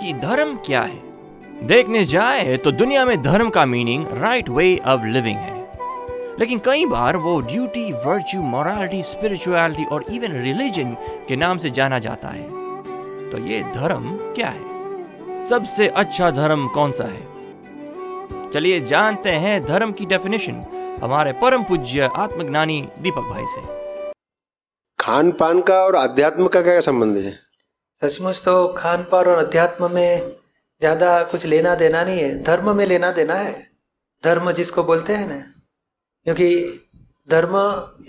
कि धर्म क्या है? देखने जाए तो दुनिया में धर्म का meaning right way of living है। लेकिन कई बार वो ड्यूटी वर्च्यू मोरालिटी स्पिरिचुअलिटी और इवन रिलीजन के नाम से जाना जाता है। तो ये धर्म क्या है? सबसे अच्छा धर्म कौन सा है? चलिए जानते हैं धर्म की डेफिनेशन हमारे परम पूज्य आत्मज्ञानी दीपक भाई से। खान पान का और अध्यात्म का क्या संबंध है? सचमुच तो खान पान और अध्यात्म में ज़्यादा कुछ लेना देना नहीं है। धर्म में लेना देना है। धर्म जिसको बोलते हैं ना, क्योंकि धर्म,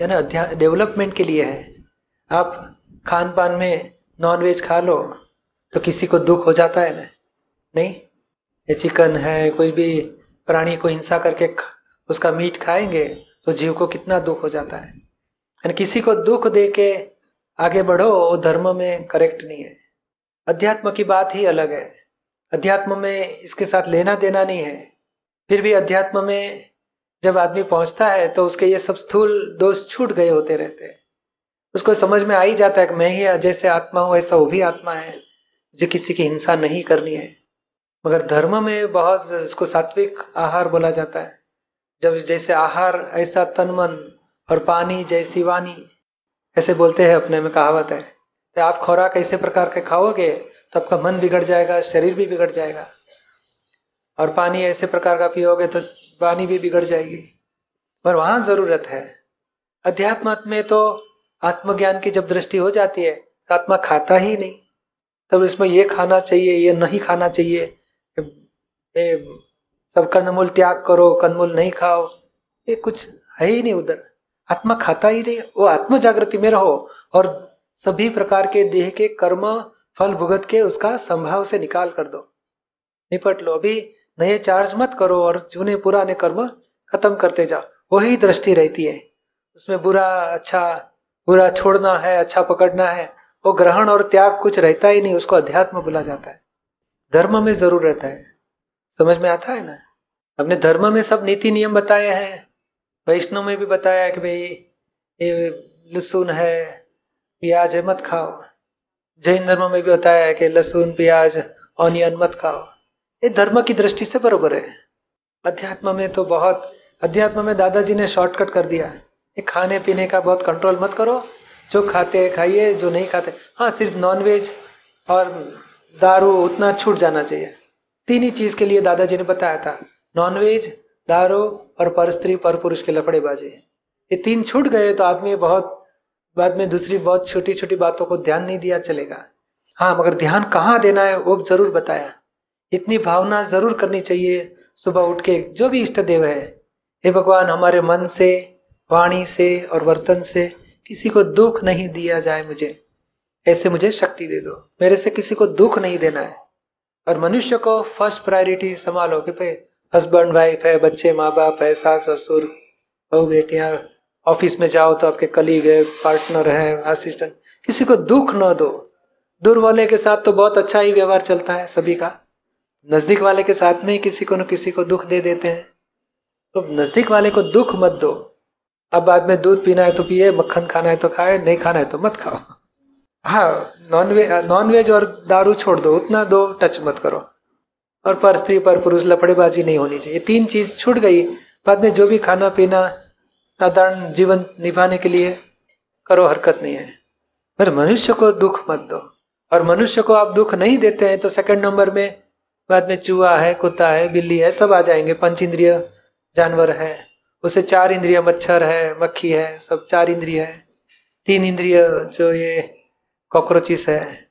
यानी अध्या डेवलपमेंट के लिए है। आप खान पान में नॉन वेज खा लो तो किसी को दुख हो जाता है ना? नहीं? ये चिकन है कोई भी प्राणी को हिंसा करके उसका मीट खाएँगे तो जीव को कितना दुख हो जाता है। यानी किसी को दुख दे के आगे बढ़ो वो धर्म में करेक्ट नहीं है। अध्यात्म की बात ही अलग है। अध्यात्म में इसके साथ लेना देना नहीं है। फिर भी अध्यात्म में जब आदमी पहुँचता है तो उसके ये सब स्थूल दोष छूट गए होते रहते हैं। उसको समझ में आ ही जाता है कि मैं ही जैसे आत्मा हूँ, ऐसा वो भी आत्मा है। मुझे किसी की हिंसा नहीं करनी है। मगर धर्म में बहुत इसको सात्विक आहार बोला जाता है। जब जैसे आहार, ऐसा तन मन और पानी जैसी वाणी ऐसे बोलते हैं अपने में कहावत है। तो आप खुराक ऐसे प्रकार के खाओगे तो आपका मन बिगड़ जाएगा, शरीर भी बिगड़ जाएगा। और पानी ऐसे प्रकार का पियोगे तो पानी भी बिगड़ जाएगी। पर वहाँ ज़रूरत है। अध्यात्म में तो आत्मज्ञान की जब दृष्टि हो जाती है तो आत्मा खाता ही नहीं। तब इसमें ये खाना चाहिए, ये नहीं खाना चाहिए। ये सब कंदमूल त्याग करो कंदमूल नहीं खाओ, ये कुछ है ही नहीं उधर। आत्मा खाता ही नहीं, वो आत्म जागृति में रहो और सभी प्रकार के देह के कर्म, फल, भुगत के उसका संभाव से निकाल कर दो। निपट लो, अभी नए चार्ज मत करो और जूने पुराने कर्म खत्म करते जाओ। वही दृष्टि रहती है। उसमें बुरा अच्छा बुरा छोड़ना है अच्छा पकड़ना है, वो ग्रहण और त्याग कुछ रहता ही नहीं, उसको अध्यात्म बोला जाता है। धर्म में ज़रूर रहता है। समझ में आता है ना? हमने धर्म में सब नीति नियम बताए हैं। वैष्णव में भी बताया कि भाई, ये लहसुन है, प्याज है, मत खाओ। जैन धर्म में भी बताया कि लहसुन, प्याज, ऑनियन मत खाओ। ये धर्म की दृष्टि से बरोबर है। अध्यात्म में तो बहुत, अध्यात्म में दादाजी ने शॉर्टकट कर दिया। ये खाने पीने का बहुत कंट्रोल मत करो। जो खाते हैं, खाइए, जो नहीं खाते। हाँ सिर्फ़ नॉनवेज और दारू, उतना छूट जाना चाहिए। तीन ही चीज़ के लिए दादाजी ने बताया था। नॉनवेज दारू और पर स्त्री, पर पुरुष के लफड़ेबाजी। ये तीन छूट गए तो आदमी बहुत, बाद में दूसरी बहुत छोटी छोटी बातों को ध्यान नहीं दिया चलेगा। हाँ मगर ध्यान कहाँ देना है, वो ज़रूर बताया। इतनी भावना ज़रूर करनी चाहिए, सुबह उठ के जो भी इष्ट देव है। हे भगवान, हमारे मन से, वाणी से और वर्तन से किसी को दुख नहीं दिया जाए मुझे। ऐसे मुझे शक्ति दे दो। मेरे से किसी को दुख नहीं देना है। और मनुष्य को फ़र्स्ट प्रायोरिटी संभालो कि भाई हस्बैंड वाइफ है, बच्चे माँ बाप है, सास, ससुर, बहू, बेटियाँ ऑफ़िस में जाओ तो आपके कलीग है पार्टनर है असिस्टेंट किसी को दुख न दो। दूर वाले के साथ तो बहुत अच्छा ही व्यवहार चलता है सभी का। नज़दीक वाले के साथ में ही किसी को न किसी को दुख दे देते हैं। तो नज़दीक वाले को दुख मत दो। अब बाद में दूध पीना है तो पिए, मक्खन खाना है तो खाए, नहीं खाना है तो मत खाओ। हाँ नॉन वेज नॉन वेज और दारू छोड़ दो, उतना दो टच मत करो। और पर स्त्री, पर पुरुष लफड़ेबाजी नहीं होनी चाहिए। तीन चीज़ छूट गई। बाद में जो भी खाना, पीना, साधारण जीवन निभाने के लिए करो, हरकत नहीं है। पर मनुष्य को दुख मत दो। और मनुष्य को आप दुख नहीं देते हैं तो सेकंड नंबर में बाद में चूहा है, कुत्ता है, बिल्ली है, सब आ जाएँगे। पंच इंद्रिय, जानवर है, उसे चार इंद्रिय, मच्छर है, मक्खी है, सब चार इंद्रिय है। तीन इंद्रिय जो ये कॉकरोचिस है,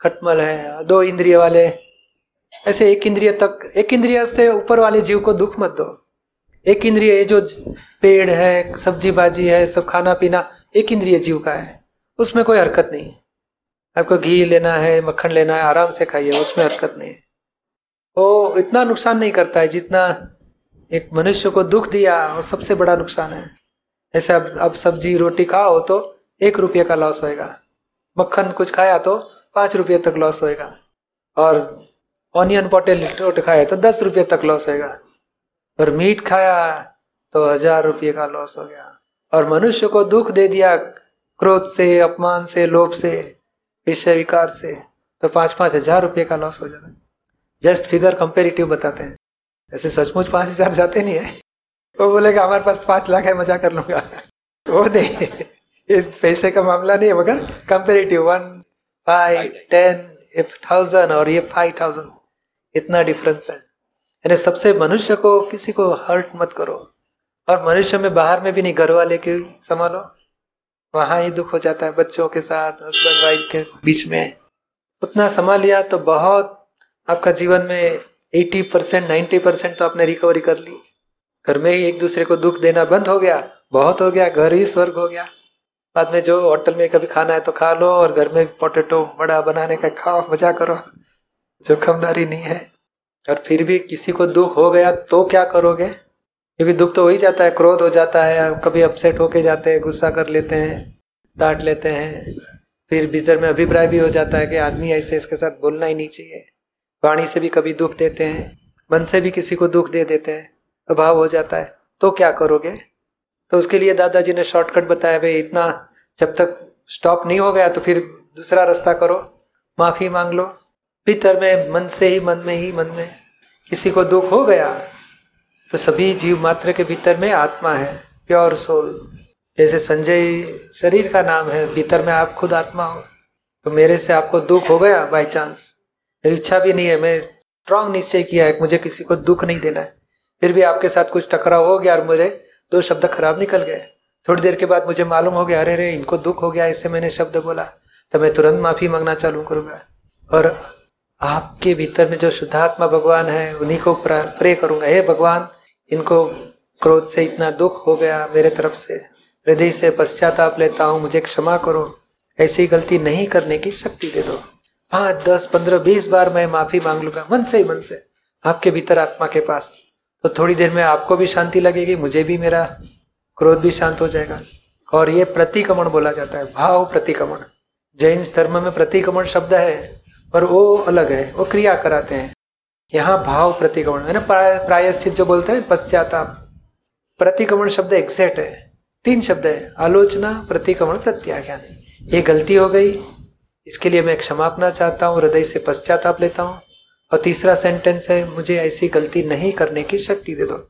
खटमल है, दो इंद्रिय वाले ऐसे एक इंद्रिय तक, एक इंद्रिय से ऊपर वाले जीव को दुख मत दो। एक इंद्रिय, ये जो पेड़ है, सब्ज़ी बाजी है, सब खाना पीना, एक इंद्रिय जीव का है। उसमें कोई हरकत नहीं। आपको घी लेना है, मक्खन लेना है, आराम से खाइए, उसमें हरकत नहीं। है वो इतना नुकसान नहीं करता है जितना एक मनुष्य को दुख दिया, वो सबसे बड़ा नुकसान है। ऐसे अब अब सब्ज़ी, रोटी खाओ तो एक रुपये का लॉस होएगा। मक्खन कुछ खाया तो पाँच रुपये तक लॉस होएगा। और ऑनियन पोटेटो खाया तो दस रुपये तक लॉस होगा और मीट खाया तो हज़ार रुपये का लॉस हो गया। और मनुष्य को दुख दे दिया क्रोध से अपमान से लोभ से विषय विकार से तो पाँच पाँच हज़ार रुपये का लॉस हो जाता है। जस्ट फिगर कंपेरेटिव बताते हैं। ऐसे सचमुच पाँच हज़ार जाते नहीं है। वो बोलेगा हमारे पास पाँच लाख है मज़ा कर लूँगा। वो नहीं इस पैसे का मामला नहीं है मगर comparative one five ten thousand और ये फाइव थाउज़ेंड इतना डिफरेंस है। यानी सबसे मनुष्य को किसी को हर्ट मत करो। और मनुष्य में बाहर में भी नहीं, घर वाले के संभालो। वहाँ ही दुख हो जाता है बच्चों के साथ हस्बैंड वाइफ के बीच में। उतना संभाल लिया तो बहुत आपका जीवन में 80 परसेंट नाइन्टी परसेंट तो आपने रिकवरी कर ली। घर में ही एक दूसरे को दुख देना बंद हो गया, बहुत हो गया, घर ही स्वर्ग हो गया। बाद में जो होटल में कभी खाना है तो खा लो और घर में पोटेटो बड़ा बनाने का खाओ, मज़ा करो। जोखमदारी नहीं है। और फिर भी किसी को दुख हो गया तो क्या करोगे? क्योंकि दुख तो हो ही जाता है, क्रोध हो जाता है, कभी अपसेट होके जाते हैं, गुस्सा कर लेते हैं, डांट लेते हैं। फिर भीतर में अभिप्राय भी हो जाता है कि आदमी ऐसे इसके साथ बोलना ही नहीं चाहिए। वाणी से भी कभी दुख देते हैं, मन से भी किसी को दुख दे देते हैं, अभाव हो जाता है तो क्या करोगे? तो उसके लिए दादाजी ने शॉर्टकट बताया, भाई इतना जब तक स्टॉप नहीं हो गया तो फिर दूसरा रास्ता करो, माफ़ी मांग लो। भीतर में, मन से ही, मन में ही, मन में। किसी को दुख हो गया तो सभी जीव मात्र के भीतर में आत्मा है प्योर सोल जैसे संजय, शरीर का नाम है, भीतर में आप खुद आत्मा हो तो मेरे से आपको दुख हो गया बाई चांस मेरी इच्छा भी नहीं है, मैं स्ट्रांग निश्चय किया है मुझे किसी को दुख नहीं देना है। फिर भी आपके साथ कुछ टकराव हो गया और मुझे दो शब्द खराब निकल गए। थोड़ी देर के बाद मुझे मालूम हो गया, अरे अरे, इनको दुख हो गया, इससे मैंने शब्द बोला तो मैं तुरंत माफ़ी मांगना चालू करूँगा। और आपके भीतर में जो शुद्धात्मा भगवान है, उन्हीं को प्रे करूँगा। हे भगवान, इनको क्रोध से इतना दुख हो गया मेरे तरफ़ से, हृदय से पश्चाताप लेता हूँ, मुझे क्षमा करो। ऐसी गलती नहीं करने की शक्ति दे दो। पाँच, दस, पंद्रह, बीस बार मैं माफ़ी मांग लूँगा, मन से ही मन से, आपके भीतर आत्मा के पास। तो थोड़ी देर में आपको भी शांति लगेगी, मुझे भी मेरा क्रोध भी शांत हो जाएगा। और ये प्रतिक्रमण बोला जाता है, भाव प्रतिक्रमण। जैन धर्म में प्रतिक्रमण शब्द है पर वो अलग है, वो क्रिया कराते हैं। यहाँ भाव प्रतिक्रमण है ना प्रायश्चित जो बोलते हैं, पश्चाताप। प्रतिक्रमण शब्द एग्जैक्ट है। तीन शब्द है, आलोचना प्रतिक्रमण प्रत्याख्यान। ये गलती हो गई, इसके लिए मैं क्षमा अपना चाहता हूँ, हृदय से पश्चाताप लेता हूँ। और तीसरा सेंटेंस है, मुझे ऐसी गलती नहीं करने की शक्ति दे दो।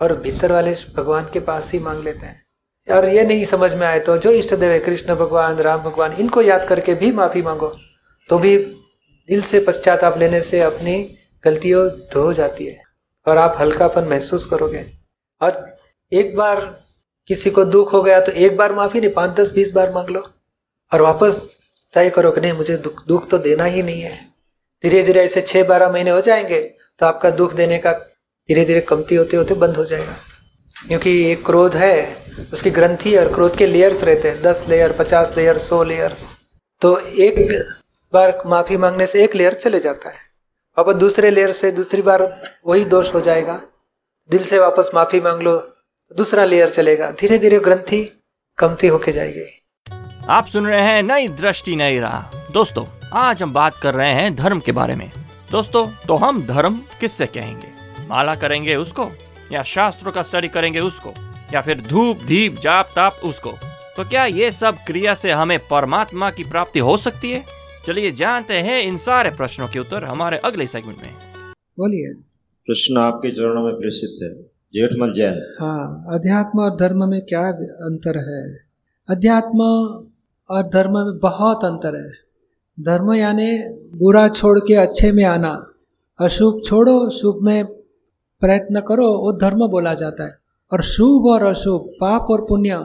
और भीतर वाले भगवान के पास ही मांग लेते हैं। और ये नहीं समझ में आए तो जो इष्ट देव है, कृष्ण भगवान, राम भगवान, इनको याद करके भी माफ़ी मांगो। तो भी दिल से पश्चाताप लेने से अपनी गलतियों धो जाती है और आप हल्कापन महसूस करोगे। और एक बार किसी को दुख हो गया तो एक बार माफ़ी नहीं, पाँच, दस, बीस बार मांग लो और वापस तय करो कि नहीं, मुझे दुख दुख तो देना ही नहीं है। धीरे धीरे ऐसे छह, बारह महीने हो जाएँगे तो आपका दुख देने का धीरे धीरे कमती होते होते बंद हो जाएगा। क्योंकि एक क्रोध है, उसकी ग्रंथि और क्रोध के लेयर्स रहते हैं, दस लेयर पचास लेयर सौ लेयर्स तो एक बार माफ़ी मांगने से एक लेयर चले जाता है। वापस दूसरे लेयर से दूसरी बार वही दोष हो जाएगा। दिल से वापस माफ़ी मांग लो दूसरा लेयर चलेगा। धीरे धीरे ग्रंथि कमती होके जाएगी। आप सुन रहे हैं नई दृष्टि, नई राह। दोस्तों, आज हम बात कर रहे हैं धर्म के बारे में। दोस्तों तो हम धर्म किससे कहेंगे? माला करेंगे उसको, या शास्त्रों का स्टडी करेंगे उसको, या फिर धूप, दीप, जाप, ताप उसको? तो क्या ये सब क्रिया से हमें परमात्मा की प्राप्ति हो सकती है? चलिए जानते हैं इन सारे प्रश्नों के उत्तर हमारे अगले सेगमेंट में। बोलिए। प्रश्न आपके चरणों में प्रेषित है। जेठमल जैन। हाँ अध्यात्म और धर्म में क्या अंतर है? अध्यात्म और धर्म में बहुत अंतर है। धर्म यानी बुरा छोड़ के अच्छे में आना। अशुभ छोड़ो शुभ में प्रयत्न करो वो धर्म बोला जाता है। और शुभ और अशुभ पाप और पुण्य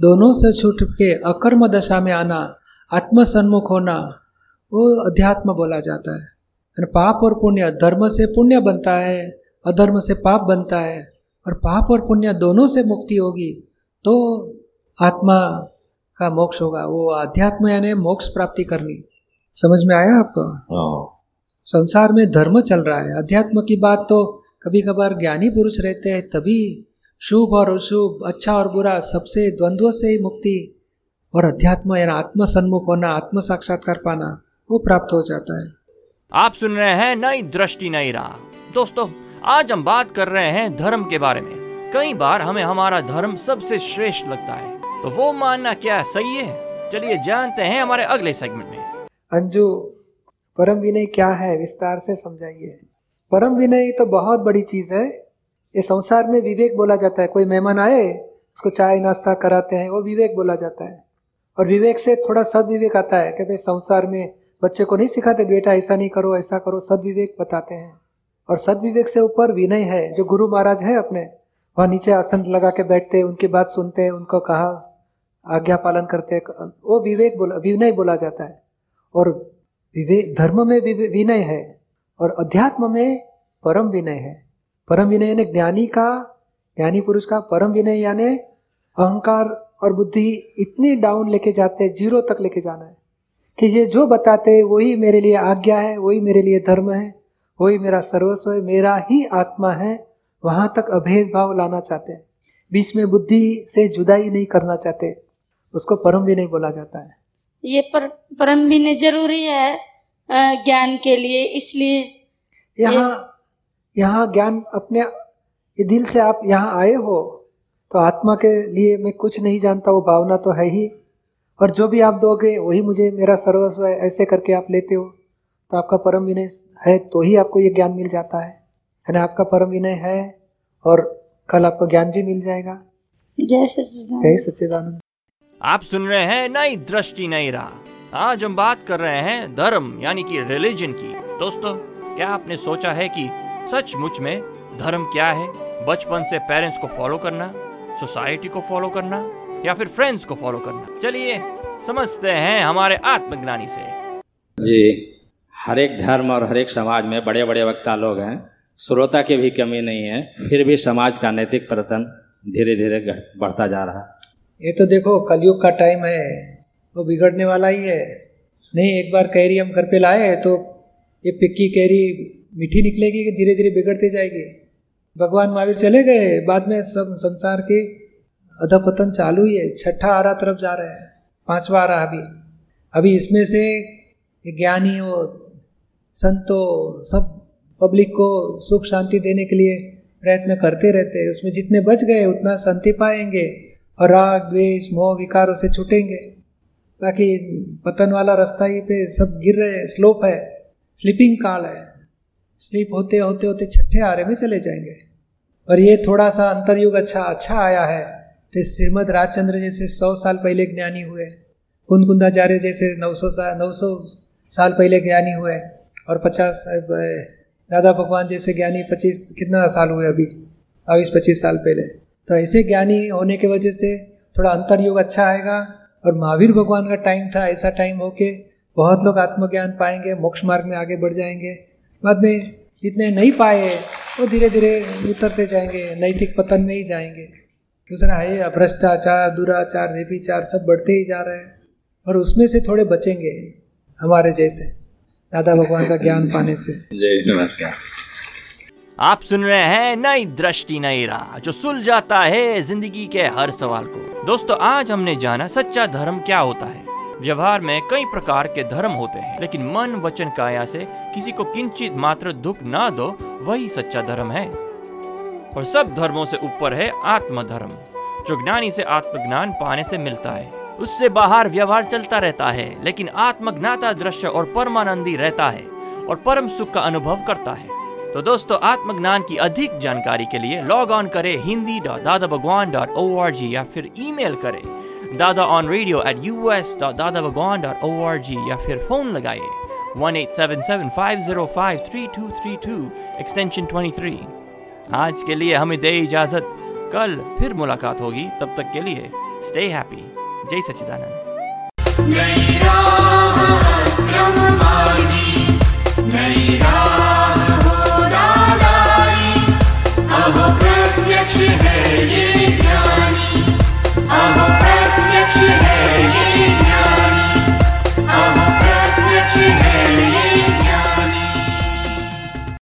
दोनों से छूट के अकर्म दशा में आना आत्मसन्मुख होना वो अध्यात्म बोला जाता है। पाप और पुण्य धर्म से पुण्य बनता है अधर्म से पाप बनता है और पाप और पुण्य दोनों से मुक्ति होगी तो आत्मा का मोक्ष होगा वो अध्यात्म यानी मोक्ष प्राप्ति करनी। समझ में आया आपको? हाँ। संसार में धर्म चल रहा है। अध्यात्म की बात तो कभी कभार ज्ञानी पुरुष रहते हैं तभी शुभ और अशुभ अच्छा और बुरा सबसे द्वंद्व से ही मुक्ति। और अध्यात्म यानी आत्म सन्मुख होना आत्म साक्षात्कार पाना वो प्राप्त हो जाता है। आप सुन रहे हैं नई दृष्टि नई राह। दोस्तों आज हम बात कर रहे हैं धर्म के बारे में। कई बार हमें हमारा धर्म सबसे श्रेष्ठ लगता है। तो वो मानना क्या सही है? चलिए जानते हैं हमारे अगले सेगमेंट में। अंजू परम विनय क्या है? विस्तार से समझाइए। परम विनय तो बहुत बड़ी चीज़ है। ये संसार में विवेक बोला जाता है। कोई मेहमान आए उसको चाय नाश्ता कराते हैं वो विवेक बोला जाता है। और विवेक से थोड़ा सदविवेक आता है कि भाई संसार में बच्चे को नहीं सिखाते, बेटा, ऐसा नहीं करो, ऐसा करो। सदविवेक बताते हैं। और सदविवेक से ऊपर विनय है, जो गुरु महाराज है अपने। वहाँ नीचे आसन लगा के बैठते हैं उनकी बात सुनते हैं उनको कहा, आज्ञा पालन करते। हैं वो विवेक बोला, विनय बोला जाता है। और विवेक धर्म में विनय है। और अध्यात्म में परम विनय है। परम विनय यानी ज्ञानी का, ज्ञानी पुरुष का परम विनय यानी अहंकार और बुद्धि इतनी डाउन लेके जाते हैं ज़ीरो तक लेके जाना है। कि ये जो बताते हैं वही मेरे लिए आज्ञा है वही मेरे लिए धर्म है वही मेरा सर्वस्व है मेरा ही आत्मा है। वहाँ तक अभेद भाव लाना चाहते हैं। बीच में बुद्धि से जुदाई नहीं करना चाहते। उसको परम भी नहीं बोला जाता है। ये पर, परम भी नहीं ज़रूरी है ज्ञान के लिए इसलिए। यहाँ यहाँ ज्ञान अपने दिल से आप यहाँ आए हो तो आत्मा के लिए मैं कुछ नहीं जानता वो भावना तो है ही। और जो भी आप दोगे वही मुझे मेरा सर्वस्व है ऐसे करके आप लेते हो। तो आपका परम विनय है तो ही आपको ये ज्ञान मिल जाता है। यानी आपका परम विनय है और कल आपको ज्ञान भी मिल जाएगा। जय जय सच्चिदानंद। आप सुन रहे हैं नई दृष्टि नई राह। आज हम बात कर रहे हैं धर्म यानी कि रिलीजन की। दोस्तों क्या आपने सोचा है कि सचमुच में धर्म क्या है? बचपन से पेरेंट्स को फॉलो करना सोसाइटी को फॉलो करना या फिर फ्रेंड्स को फॉलो करना। चलिए समझते हैं हमारे आत्मज्ञानी से। जी हर एक धर्म और हर एक समाज में बड़े बड़े वक्ता लोग हैं। श्रोता की भी कमी नहीं है फिर भी समाज का नैतिक प्रतन धीरे धीरे बढ़ता जा रहा। है ये तो देखो कलयुग का टाइम है वो बिगड़ने वाला ही है। नहीं एक बार कैरी हम घर पे लाए तो ये पिक्की कैरी मीठी निकलेगी कि धीरे धीरे बिगड़ती जाएगी? भगवान महावीर चले गए बाद में सब संसार की अधपतन चालू ही है। छठा आरा तरफ़ जा रहा है। पांचवा आरा अभी। अभी इसमें से ज्ञानी हो संतो, सब पब्लिक को सुख शांति देने के लिए प्रयत्न करते रहते हैं। उसमें जितने बच गए, उतना शांति पाएँगे और राग, द्वेष, मोह, विकारों से छूटेंगे। बाकी पतन वाला रास्ता ही पे सब गिर रहे हैं। स्लोप है। स्लीपिंग काल है। स्लीप होते होते होते छठे आरे में चले जाएँगे। और ये थोड़ा सा अंतरयुग अच्छा अच्छा आया है। तो श्रीमद राजचंद्र जैसे सौ साल पहले ज्ञानी हुए कुंदकुंदाचार्य जैसे नौ सौ साल नौ सौ साल पहले ज्ञानी हुए और पचास दादा भगवान जैसे ज्ञानी पच्चीस, कितना साल हुए अभी? बाईस पच्चीस साल पहले। तो ऐसे ज्ञानी होने की वजह से थोड़ा अंतरयुग अच्छा आएगा और महावीर भगवान का टाइम था, ऐसा टाइम हो के बहुत लोग आत्मज्ञान पाएँगे, मोक्ष मार्ग में आगे बढ़ जाएँगे। बाद में जितने नहीं पाए, वो धीरे धीरे उतरते जाएँगे, नैतिक पतन में ही जाएँगे। दूसरा है भ्रष्टाचार दुराचार व्यभिचार सब बढ़ते ही जा रहे हैं। और उसमें से थोड़े बचेंगे हमारे जैसे दादा भगवान का ज्ञान पाने से। जय नमस्कार। आप सुन रहे हैं नई दृष्टि नई राह जो सुल जाता है ज़िंदगी के हर सवाल को। दोस्तों आज हमने जाना सच्चा धर्म क्या होता है। व्यवहार में कई प्रकार के धर्म होते हैं लेकिन मन वचन काया से किसी को किंचित मात्र दुख ना दो वही सच्चा धर्म है। और सब धर्मों से ऊपर है आत्म धर्म जो ज्ञानी से आत्मज्ञान पाने से मिलता है। उससे बाहर व्यवहार चलता रहता है, लेकिन आत्मज्ञाता दृश्य और परमानंदी रहता है और परम सुख का अनुभव करता है। तो दोस्तों, आत्मज्ञान की अधिक जानकारी के लिए लॉग ऑन करें Hindi dot Dada Bhagwan dot O R G या फिर ईमेल करें Dada on radio at U S dot Dada Bhagwan dot O R G या फिर फ़ोन लगाइए one eight seven seven five zero five three two three two extension twenty three आज के लिए हमें दे इजाज़त। कल फिर मुलाकात होगी। तब तक के लिए स्टे हैप्पी जय राह